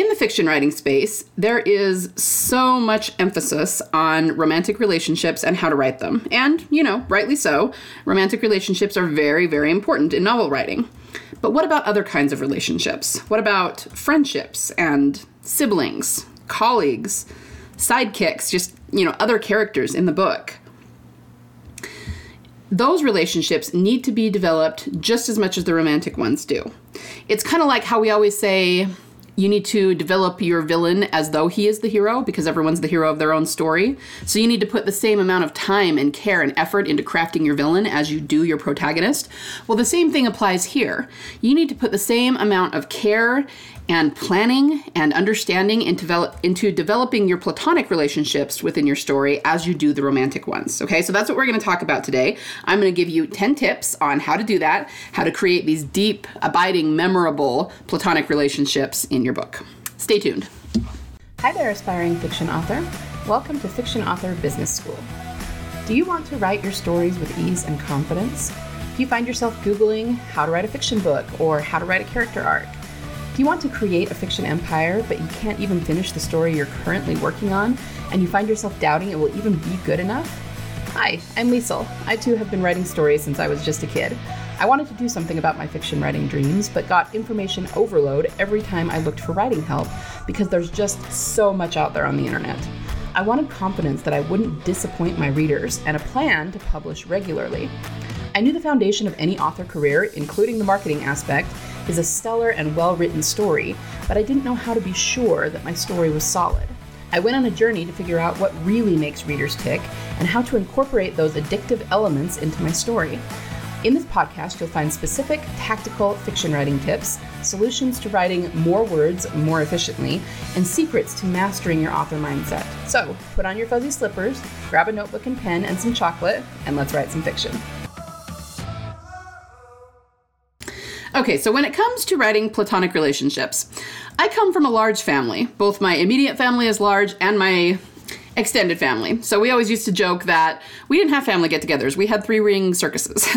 in the fiction writing space, there is so much emphasis on romantic relationships and how to write them. And, you know, rightly so, romantic relationships are very, very important in novel writing. But what about other kinds of relationships? What about friendships and siblings, colleagues, sidekicks, just, you know, other characters in the book? Those relationships need to be developed just as much as the romantic ones do. It's kind of like how we always say, you need to develop your villain as though he is the hero because everyone's the hero of their own story. So you need to put the same amount of time and care and effort into crafting your villain as you do your protagonist. Well, the same thing applies here. You need to put the same amount of care and planning and understanding into, develop, into developing your platonic relationships within your story as you do the romantic ones. Okay, so that's what we're going to talk about today. I'm going to give you 10 tips on how to do that, how to create these deep, abiding, memorable platonic relationships in your book. Stay tuned. Hi there, aspiring fiction author. Welcome to Fiction Author Business School. Do you want to write your stories with ease and confidence? Do you find yourself Googling how to write a fiction book or how to write a character arc? Do you want to create a fiction empire, but you can't even finish the story you're currently working on, and you find yourself doubting it will even be good enough? Hi, I'm Liesel. I too have been writing stories since I was just a kid. I wanted to do something about my fiction writing dreams, but got information overload every time I looked for writing help because there's just so much out there on the internet. I wanted confidence that I wouldn't disappoint my readers and a plan to publish regularly. I knew the foundation of any author career, including the marketing aspect, is a stellar and well written story, but I didn't know how to be sure that my story was solid. I went on a journey to figure out what really makes readers tick and how to incorporate those addictive elements into my story. In this podcast, you'll find specific tactical fiction writing tips, solutions to writing more words more efficiently, and secrets to mastering your author mindset. So, put on your fuzzy slippers, grab a notebook and pen and some chocolate, and let's write some fiction. Okay, so when it comes to writing platonic relationships, I come from a large family. Both my immediate family is large and my extended family. So we always used to joke that we didn't have family get togethers, we had three ring circuses.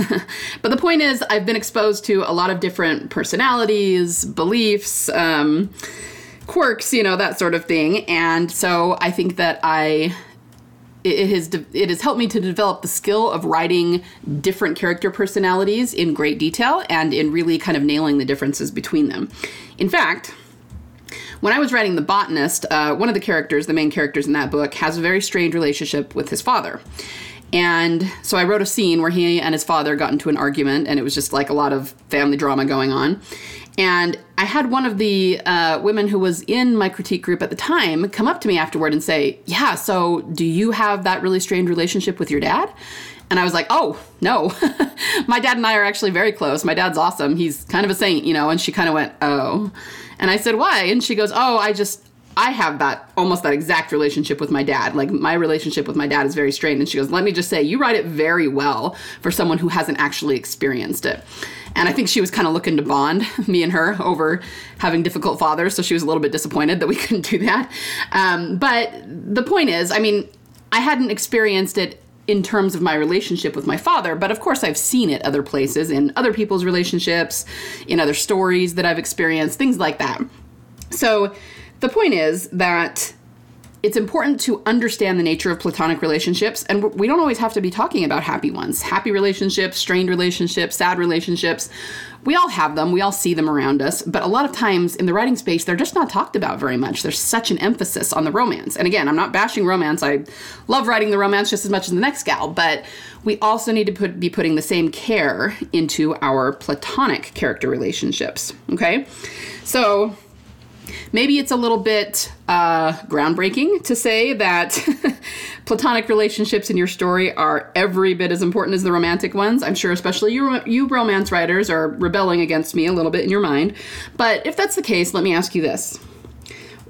but the point is, I've been exposed to a lot of different personalities, beliefs, um, quirks, you know, that sort of thing. And so I think that I it has it has helped me to develop the skill of writing different character personalities in great detail and in really kind of nailing the differences between them. In fact, when I was writing The Botanist, uh, one of the characters, the main characters in that book, has a very strained relationship with his father. And so I wrote a scene where he and his father got into an argument, and it was just like a lot of family drama going on. And I had one of the uh, women who was in my critique group at the time come up to me afterward and say, Yeah, so do you have that really strained relationship with your dad? And I was like, Oh, no. my dad and I are actually very close. My dad's awesome. He's kind of a saint, you know. And she kind of went, Oh. And I said, Why? And she goes, Oh, I just, I have that almost that exact relationship with my dad. Like my relationship with my dad is very strained. And she goes, Let me just say, you write it very well for someone who hasn't actually experienced it. And I think she was kind of looking to bond me and her over having difficult fathers. So she was a little bit disappointed that we couldn't do that. Um, but the point is, I mean, I hadn't experienced it in terms of my relationship with my father, but of course I've seen it other places in other people's relationships, in other stories that I've experienced, things like that. So the point is that it's important to understand the nature of platonic relationships and we don't always have to be talking about happy ones. Happy relationships strained relationships sad relationships we all have them. We all see them around us. But a lot of times in the writing space they're just not talked about very much. There's such an emphasis on the romance. And again i'm not bashing romance. I love writing the romance just as much as the next gal but we also need to put, be putting the same care into our platonic character relationships okay? So Maybe it's a little bit uh, groundbreaking to say that platonic relationships in your story are every bit as important as the romantic ones. I'm sure, especially you, you romance writers are rebelling against me a little bit in your mind. But if that's the case, let me ask you this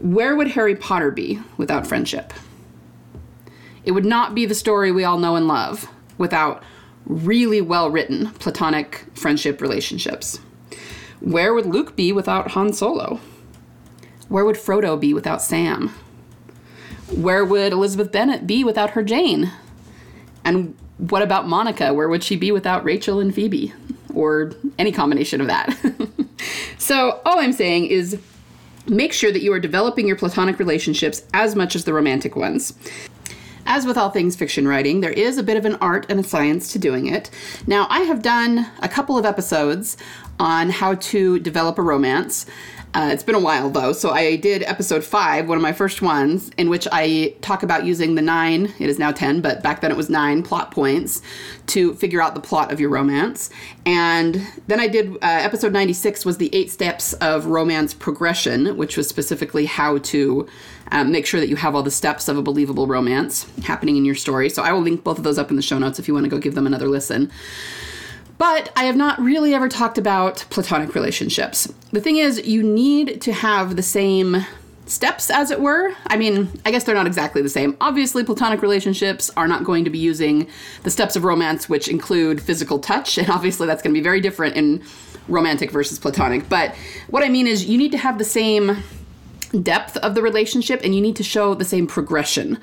Where would Harry Potter be without friendship? It would not be the story we all know and love without really well written platonic friendship relationships. Where would Luke be without Han Solo? Where would Frodo be without Sam? Where would Elizabeth Bennet be without her Jane? And what about Monica? Where would she be without Rachel and Phoebe? Or any combination of that. so, all I'm saying is make sure that you are developing your platonic relationships as much as the romantic ones. As with all things fiction writing, there is a bit of an art and a science to doing it. Now, I have done a couple of episodes on how to develop a romance. Uh, it's been a while though, so I did episode five, one of my first ones, in which I talk about using the nine, it is now 10, but back then it was nine plot points to figure out the plot of your romance. And then I did uh, episode 96 was the eight steps of romance progression, which was specifically how to um, make sure that you have all the steps of a believable romance happening in your story. So I will link both of those up in the show notes if you want to go give them another listen. But I have not really ever talked about platonic relationships. The thing is, you need to have the same steps, as it were. I mean, I guess they're not exactly the same. Obviously, platonic relationships are not going to be using the steps of romance, which include physical touch, and obviously that's going to be very different in romantic versus platonic. But what I mean is, you need to have the same depth of the relationship and you need to show the same progression.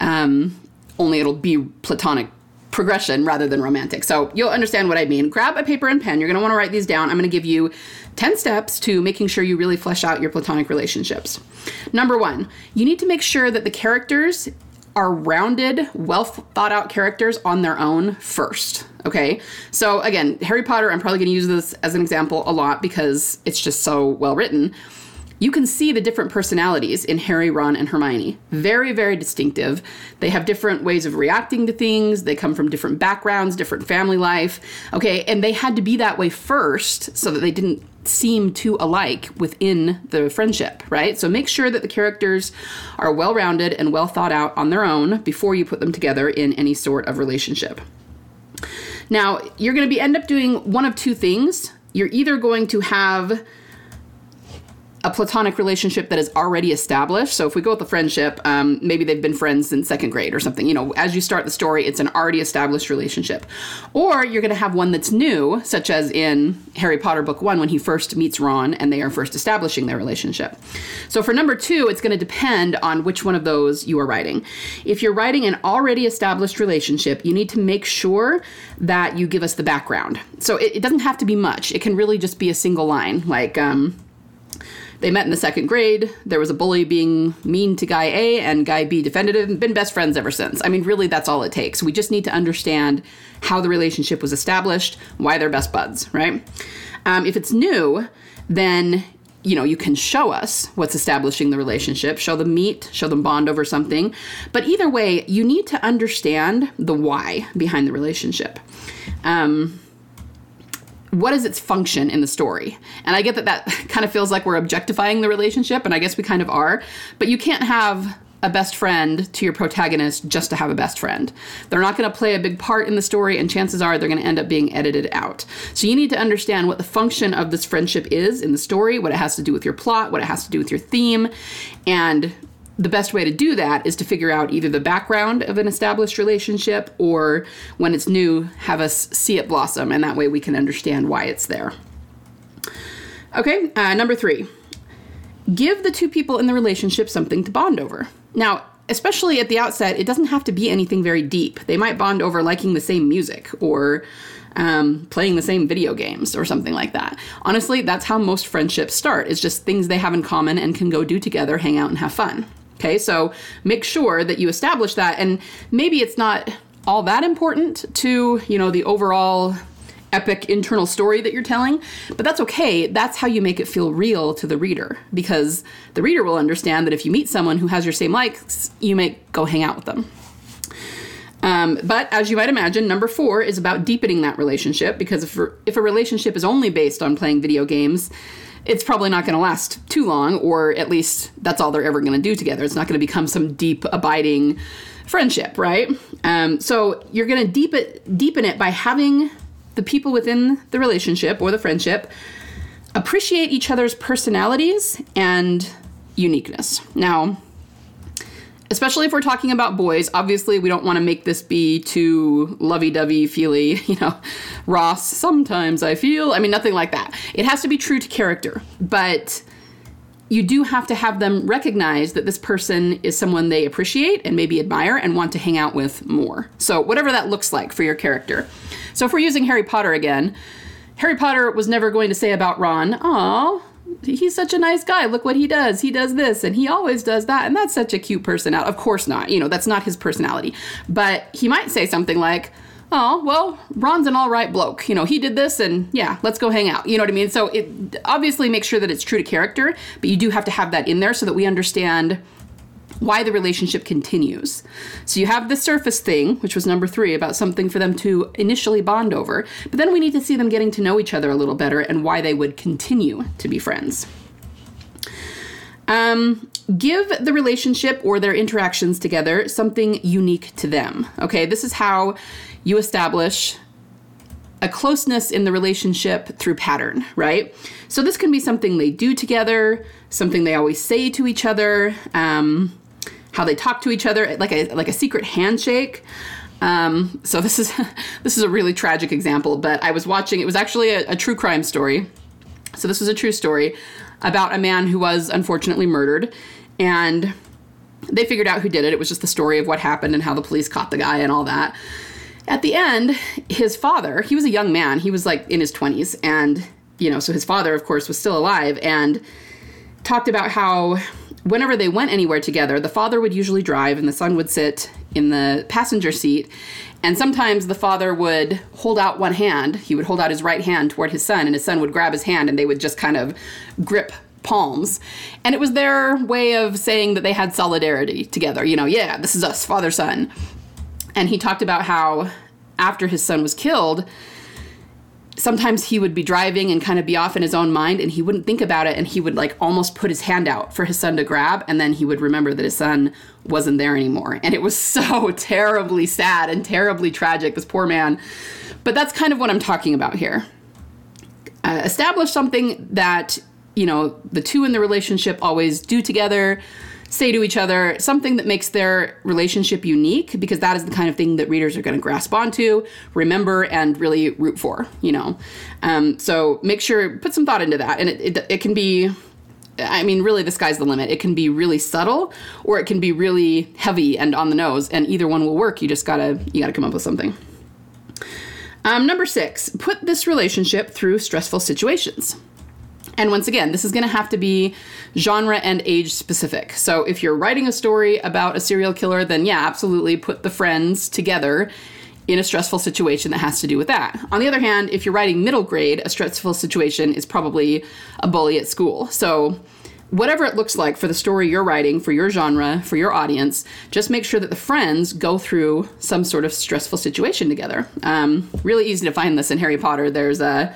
Um, only it'll be platonic progression rather than romantic. So you'll understand what I mean. Grab a paper and pen. You're going to want to write these down. I'm going to give you 10 steps to making sure you really flesh out your platonic relationships. Number one, you need to make sure that the characters are rounded, well thought out characters on their own first. Okay, so again, Harry Potter, I'm probably going to use this as an example a lot because it's just so well written you can see the different personalities in Harry, Ron, and Hermione. Very, very distinctive. They have different ways of reacting to things. They come from different backgrounds, different family life. Okay, and they had to be that way first so that they didn't seem too alike within the friendship, right? So make sure that the characters are well rounded and well thought out on their own before you put them together in any sort of relationship. Now, you're going to be end up doing one of two things. You're either going to have a platonic relationship that is already established. So if we go with the friendship, um, maybe they've been friends since second grade or something. You know, as you start the story, it's an already established relationship. Or you're going to have one that's new, such as in Harry Potter book one when he first meets Ron and they are first establishing their relationship. So for number two, it's going to depend on which one of those you are writing. If you're writing an already established relationship, you need to make sure that you give us the background. So it, it doesn't have to be much. It can really just be a single line, like. Um, they met in the second grade. There was a bully being mean to guy A, and guy B defended him. And been best friends ever since. I mean, really, that's all it takes. We just need to understand how the relationship was established, why they're best buds, right? Um, if it's new, then you know, you can show us what's establishing the relationship, show them meet, show them bond over something. But either way, you need to understand the why behind the relationship. Um, what is its function in the story? And I get that that kind of feels like we're objectifying the relationship, and I guess we kind of are, but you can't have a best friend to your protagonist just to have a best friend. They're not going to play a big part in the story, and chances are they're going to end up being edited out. So you need to understand what the function of this friendship is in the story, what it has to do with your plot, what it has to do with your theme, and the best way to do that is to figure out either the background of an established relationship or when it's new, have us see it blossom, and that way we can understand why it's there. Okay, uh, number three give the two people in the relationship something to bond over. Now, especially at the outset, it doesn't have to be anything very deep. They might bond over liking the same music or um, playing the same video games or something like that. Honestly, that's how most friendships start. It's just things they have in common and can go do together, hang out, and have fun. Okay, so make sure that you establish that, and maybe it's not all that important to you know the overall epic internal story that you're telling, but that's okay. That's how you make it feel real to the reader because the reader will understand that if you meet someone who has your same likes, you may go hang out with them. Um, but as you might imagine, number four is about deepening that relationship because if, if a relationship is only based on playing video games, it's probably not going to last too long, or at least that's all they're ever going to do together. It's not going to become some deep, abiding friendship, right? Um, so you're going to deepen deepen it by having the people within the relationship or the friendship appreciate each other's personalities and uniqueness. Now, especially if we're talking about boys. Obviously, we don't want to make this be too lovey dovey, feely, you know, Ross, sometimes I feel. I mean, nothing like that. It has to be true to character, but you do have to have them recognize that this person is someone they appreciate and maybe admire and want to hang out with more. So, whatever that looks like for your character. So, if we're using Harry Potter again, Harry Potter was never going to say about Ron, "Aw, he's such a nice guy. Look what he does. He does this and he always does that. And that's such a cute personality. Of course not. You know, that's not his personality. But he might say something like, oh, well, Ron's an all right bloke. You know, he did this and yeah, let's go hang out. You know what I mean? So it obviously makes sure that it's true to character, but you do have to have that in there so that we understand why the relationship continues. So you have the surface thing, which was number three, about something for them to initially bond over, but then we need to see them getting to know each other a little better and why they would continue to be friends. Um, give the relationship or their interactions together something unique to them. Okay, this is how you establish a closeness in the relationship through pattern, right? So this can be something they do together, something they always say to each other. Um, how they talk to each other, like a like a secret handshake. Um, so this is this is a really tragic example, but I was watching. It was actually a, a true crime story. So this was a true story about a man who was unfortunately murdered, and they figured out who did it. It was just the story of what happened and how the police caught the guy and all that. At the end, his father, he was a young man. He was like in his 20s and you know, so his father of course was still alive and talked about how whenever they went anywhere together, the father would usually drive and the son would sit in the passenger seat. And sometimes the father would hold out one hand. He would hold out his right hand toward his son, and his son would grab his hand and they would just kind of grip palms. And it was their way of saying that they had solidarity together. You know, yeah, this is us, father son. And he talked about how after his son was killed, sometimes he would be driving and kind of be off in his own mind and he wouldn't think about it and he would like almost put his hand out for his son to grab and then he would remember that his son wasn't there anymore. And it was so terribly sad and terribly tragic this poor man. But that's kind of what i'm talking about here. Uh, establish something that you know the two in the relationship always do together say to each other something that makes their relationship unique because that is the kind of thing that readers are going to grasp onto, remember, and really root for, you know. Um, so make sure, put some thought into that. And it, it, it can be I mean, really, the sky's the limit. It can be really subtle, or it can be really heavy and on the nose, and either one will work. You just gotta you gotta come up with something. Um, number six, put this relationship through stressful situations. And once again, this is going to have to be genre and age specific. So if you're writing a story about a serial killer, then yeah, absolutely put the friends together in a stressful situation that has to do with that. On the other hand, if you're writing middle grade, a stressful situation is probably a bully at school. So whatever it looks like for the story you're writing, for your genre, for your audience, just make sure that the friends go through some sort of stressful situation together. Um, really easy to find this in Harry Potter. There's a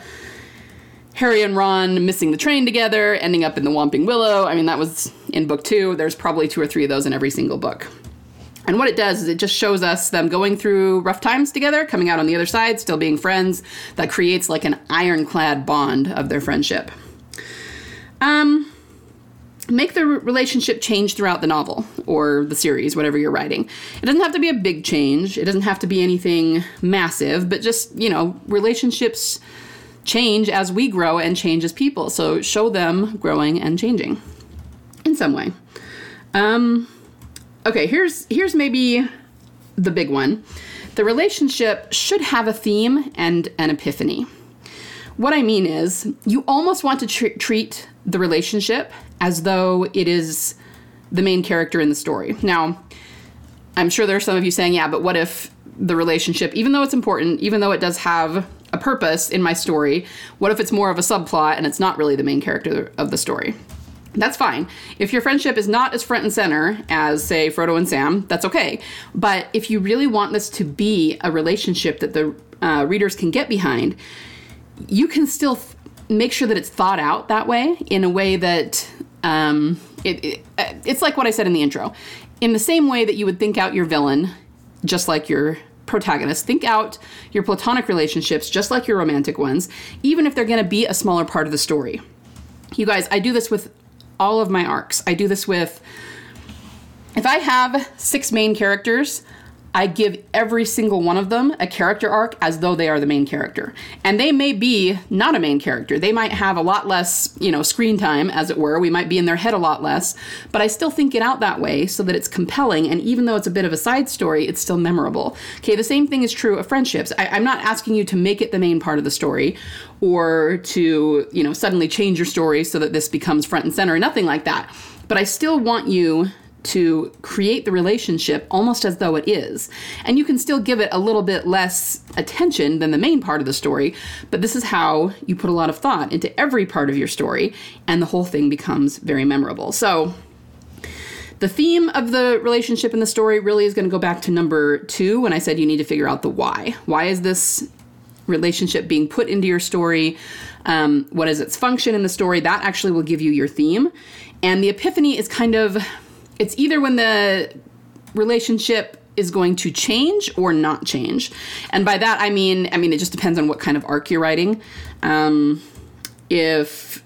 Harry and Ron missing the train together, ending up in the Whomping Willow. I mean, that was in book two. There's probably two or three of those in every single book. And what it does is it just shows us them going through rough times together, coming out on the other side, still being friends. That creates like an ironclad bond of their friendship. Um, make the relationship change throughout the novel or the series, whatever you're writing. It doesn't have to be a big change, it doesn't have to be anything massive, but just, you know, relationships change as we grow and change as people. So show them growing and changing in some way. Um, okay, here's here's maybe the big one. The relationship should have a theme and an epiphany. What I mean is, you almost want to tr- treat the relationship as though it is the main character in the story. Now, I'm sure there are some of you saying, yeah, but what if the relationship, even though it's important, even though it does have a purpose in my story. What if it's more of a subplot and it's not really the main character of the story? That's fine. If your friendship is not as front and center as, say, Frodo and Sam, that's okay. But if you really want this to be a relationship that the uh, readers can get behind, you can still make sure that it's thought out that way in a way that um, it, it, uh, it's like what I said in the intro. In the same way that you would think out your villain, just like your protagonist. Think out your platonic relationships just like your romantic ones, even if they're going to be a smaller part of the story. You guys, I do this with all of my arcs. I do this with if I have six main characters, I give every single one of them a character arc as though they are the main character. And they may be not a main character. They might have a lot less, you know, screen time, as it were. We might be in their head a lot less. But I still think it out that way so that it's compelling. And even though it's a bit of a side story, it's still memorable. Okay, the same thing is true of friendships. I, I'm not asking you to make it the main part of the story or to, you know, suddenly change your story so that this becomes front and center, nothing like that. But I still want you to create the relationship almost as though it is. And you can still give it a little bit less attention than the main part of the story, but this is how you put a lot of thought into every part of your story, and the whole thing becomes very memorable. So, the theme of the relationship in the story really is going to go back to number two when I said you need to figure out the why. Why is this relationship being put into your story? Um, what is its function in the story? That actually will give you your theme. And the epiphany is kind of it's either when the relationship is going to change or not change. And by that I mean I mean it just depends on what kind of arc you're writing. Um, if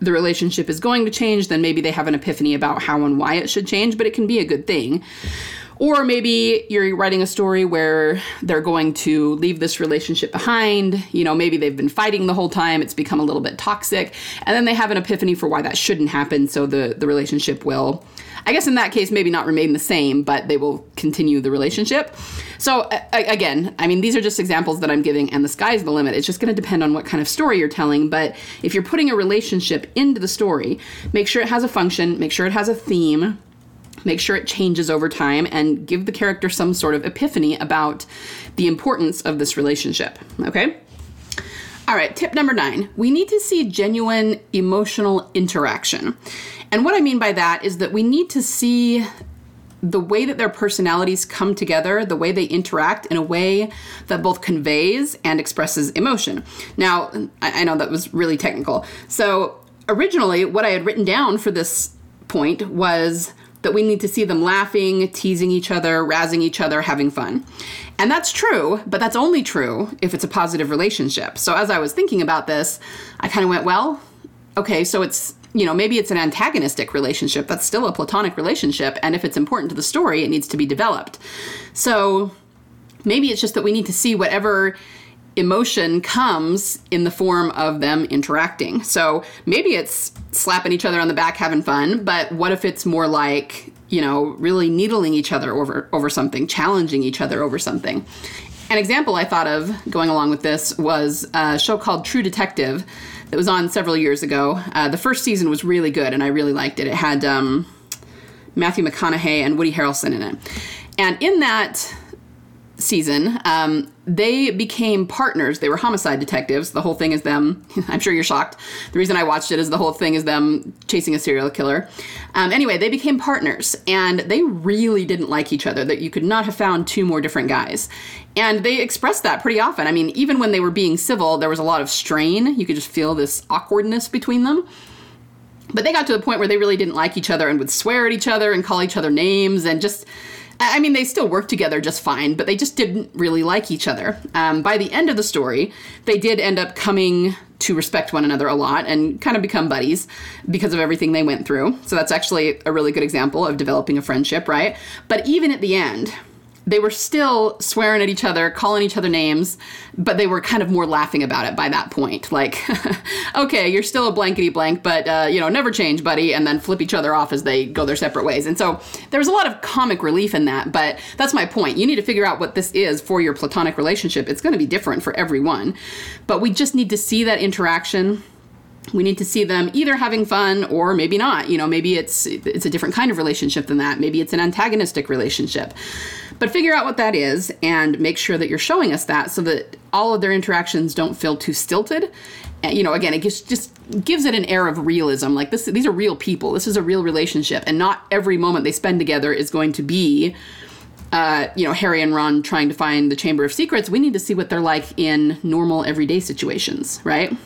the relationship is going to change, then maybe they have an epiphany about how and why it should change, but it can be a good thing. Or maybe you're writing a story where they're going to leave this relationship behind. You know, maybe they've been fighting the whole time, it's become a little bit toxic, and then they have an epiphany for why that shouldn't happen, so the, the relationship will I guess in that case, maybe not remain the same, but they will continue the relationship. So, again, I mean, these are just examples that I'm giving, and the sky's the limit. It's just going to depend on what kind of story you're telling. But if you're putting a relationship into the story, make sure it has a function, make sure it has a theme, make sure it changes over time, and give the character some sort of epiphany about the importance of this relationship. Okay? All right, tip number nine we need to see genuine emotional interaction. And what I mean by that is that we need to see the way that their personalities come together, the way they interact in a way that both conveys and expresses emotion. Now, I, know that was really technical. So, originally, what I had written down for this point was that we need to see them laughing, teasing each other, razzing each other, having fun. And that's true, but that's only true if it's a positive relationship. So as I was thinking about this, I kind of went, well, okay, so it's, you know, maybe it's an antagonistic relationship. That's still a platonic relationship. And if it's important to the story, it needs to be developed. So maybe it's just that we need to see whatever emotion comes in the form of them interacting. So maybe it's slapping each other on the back, having fun, but what if it's more like, you know, really needling each other over, over something, challenging each other over something? An example I thought of going along with this was a show called True Detective that was on several years ago. Uh, the first season was really good, and I really liked it. It had um, Matthew McConaughey and Woody Harrelson in it. And in that season, um, they became partners. They were homicide detectives. The whole thing is them. I'm sure you're shocked. The reason I watched it is the whole thing is them chasing a serial killer. Um, anyway, they became partners, and they really didn't like each other. That you could not have found two more different guys. And they expressed that pretty often. I mean, even when they were being civil, there was a lot of strain. You could just feel this awkwardness between them. But they got to the point where they really didn't like each other and would swear at each other and call each other names and just I mean, they still worked together just fine, but they just didn't really like each other. Um, by the end of the story, they did end up coming to respect one another a lot and kind of become buddies because of everything they went through. So that's actually a really good example of developing a friendship, right? But even at the end, they were still swearing at each other, calling each other names, but they were kind of more laughing about it by that point. Like, okay, you're still a blankety blank, but uh, you know, never change, buddy, and then flip each other off as they go their separate ways. And so there was a lot of comic relief in that, but that's my point. You need to figure out what this is for your platonic relationship. It's going to be different for everyone, but we just need to see that interaction we need to see them either having fun or maybe not you know maybe it's it's a different kind of relationship than that maybe it's an antagonistic relationship but figure out what that is and make sure that you're showing us that so that all of their interactions don't feel too stilted and, you know again it just just gives it an air of realism like this these are real people this is a real relationship and not every moment they spend together is going to be uh, you know, Harry and Ron trying to find the Chamber of Secrets, we need to see what they're like in normal everyday situations, right?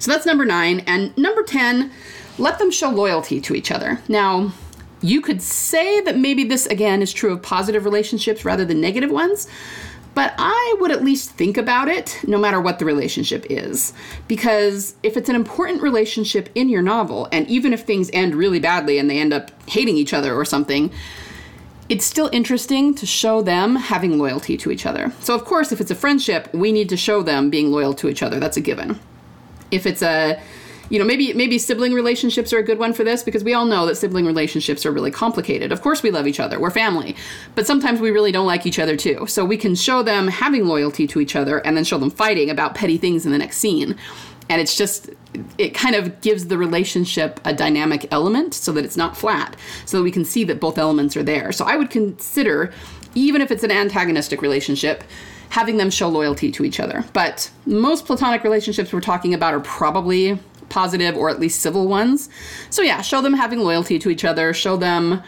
So that's number nine. And number 10, let them show loyalty to each other. Now, you could say that maybe this, again, is true of positive relationships rather than negative ones, but I would at least think about it no matter what the relationship is. Because if it's an important relationship in your novel, and even if things end really badly and they end up hating each other or something, it's still interesting to show them having loyalty to each other. So, of course, if it's a friendship, we need to show them being loyal to each other. That's a given. If it's a you know, maybe maybe sibling relationships are a good one for this because we all know that sibling relationships are really complicated. Of course we love each other. We're family. But sometimes we really don't like each other too. So we can show them having loyalty to each other and then show them fighting about petty things in the next scene. And it's just it kind of gives the relationship a dynamic element so that it's not flat. So that we can see that both elements are there. So I would consider even if it's an antagonistic relationship, having them show loyalty to each other. But most platonic relationships we're talking about are probably positive or at least civil ones. So, yeah, show them having loyalty to each other, show them.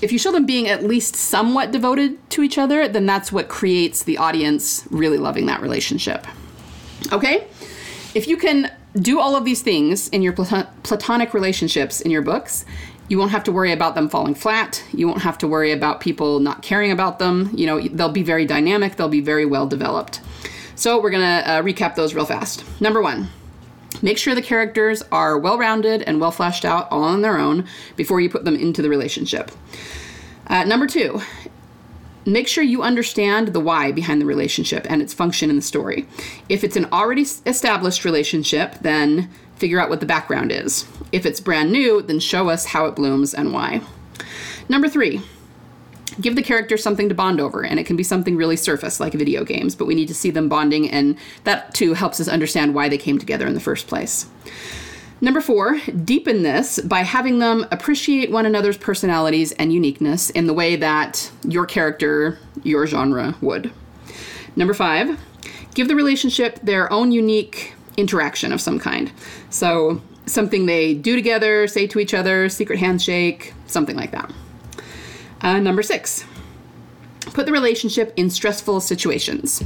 If you show them being at least somewhat devoted to each other, then that's what creates the audience really loving that relationship. Okay? If you can do all of these things in your platonic relationships in your books, you won't have to worry about them falling flat. You won't have to worry about people not caring about them. You know, they'll be very dynamic, they'll be very well developed. So, we're gonna uh, recap those real fast. Number one, Make sure the characters are well rounded and well fleshed out all on their own before you put them into the relationship. Uh, number two, make sure you understand the why behind the relationship and its function in the story. If it's an already established relationship, then figure out what the background is. If it's brand new, then show us how it blooms and why. Number three, give the characters something to bond over, and it can be something really surface like video games, but we need to see them bonding, and that too helps us understand why they came together in the first place. Number four, deepen this by having them appreciate one another's personalities and uniqueness in the way that your character, your genre would. Number five, give the relationship their own unique interaction of some kind. So, something they do together, say to each other, secret handshake, something like that. Uh, number six, put the relationship in stressful situations.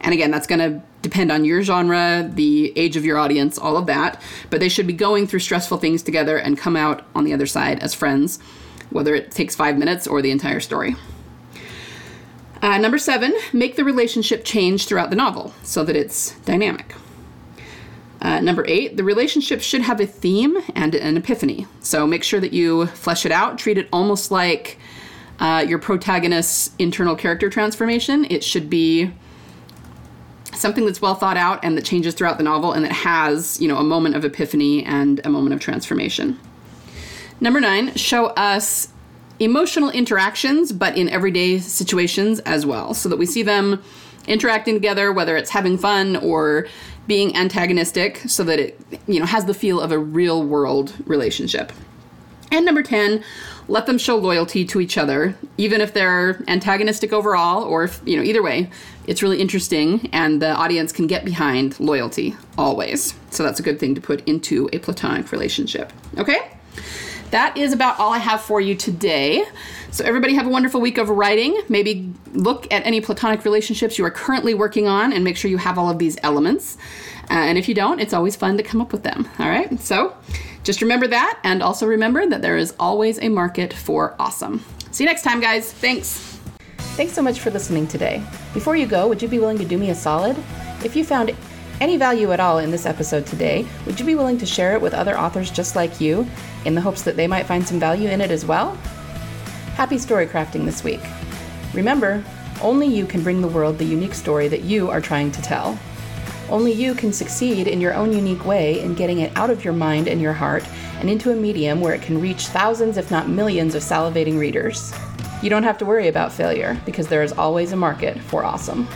And again, that's going to depend on your genre, the age of your audience, all of that. But they should be going through stressful things together and come out on the other side as friends, whether it takes five minutes or the entire story. Uh, number seven, make the relationship change throughout the novel so that it's dynamic. Uh, number eight, the relationship should have a theme and an epiphany. So make sure that you flesh it out, treat it almost like uh, your protagonist's internal character transformation. It should be something that's well thought out and that changes throughout the novel and that has, you know, a moment of epiphany and a moment of transformation. Number nine, show us emotional interactions, but in everyday situations as well, so that we see them interacting together, whether it's having fun or being antagonistic, so that it, you know, has the feel of a real world relationship. And number 10, let them show loyalty to each other, even if they're antagonistic overall, or if, you know, either way, it's really interesting and the audience can get behind loyalty always. So that's a good thing to put into a platonic relationship. Okay? That is about all I have for you today. So, everybody have a wonderful week of writing. Maybe look at any platonic relationships you are currently working on and make sure you have all of these elements. Uh, and if you don't, it's always fun to come up with them. All right? So, just remember that, and also remember that there is always a market for awesome. See you next time, guys. Thanks. Thanks so much for listening today. Before you go, would you be willing to do me a solid? If you found any value at all in this episode today, would you be willing to share it with other authors just like you in the hopes that they might find some value in it as well? Happy story crafting this week. Remember, only you can bring the world the unique story that you are trying to tell. Only you can succeed in your own unique way in getting it out of your mind and your heart and into a medium where it can reach thousands, if not millions, of salivating readers. You don't have to worry about failure because there is always a market for awesome.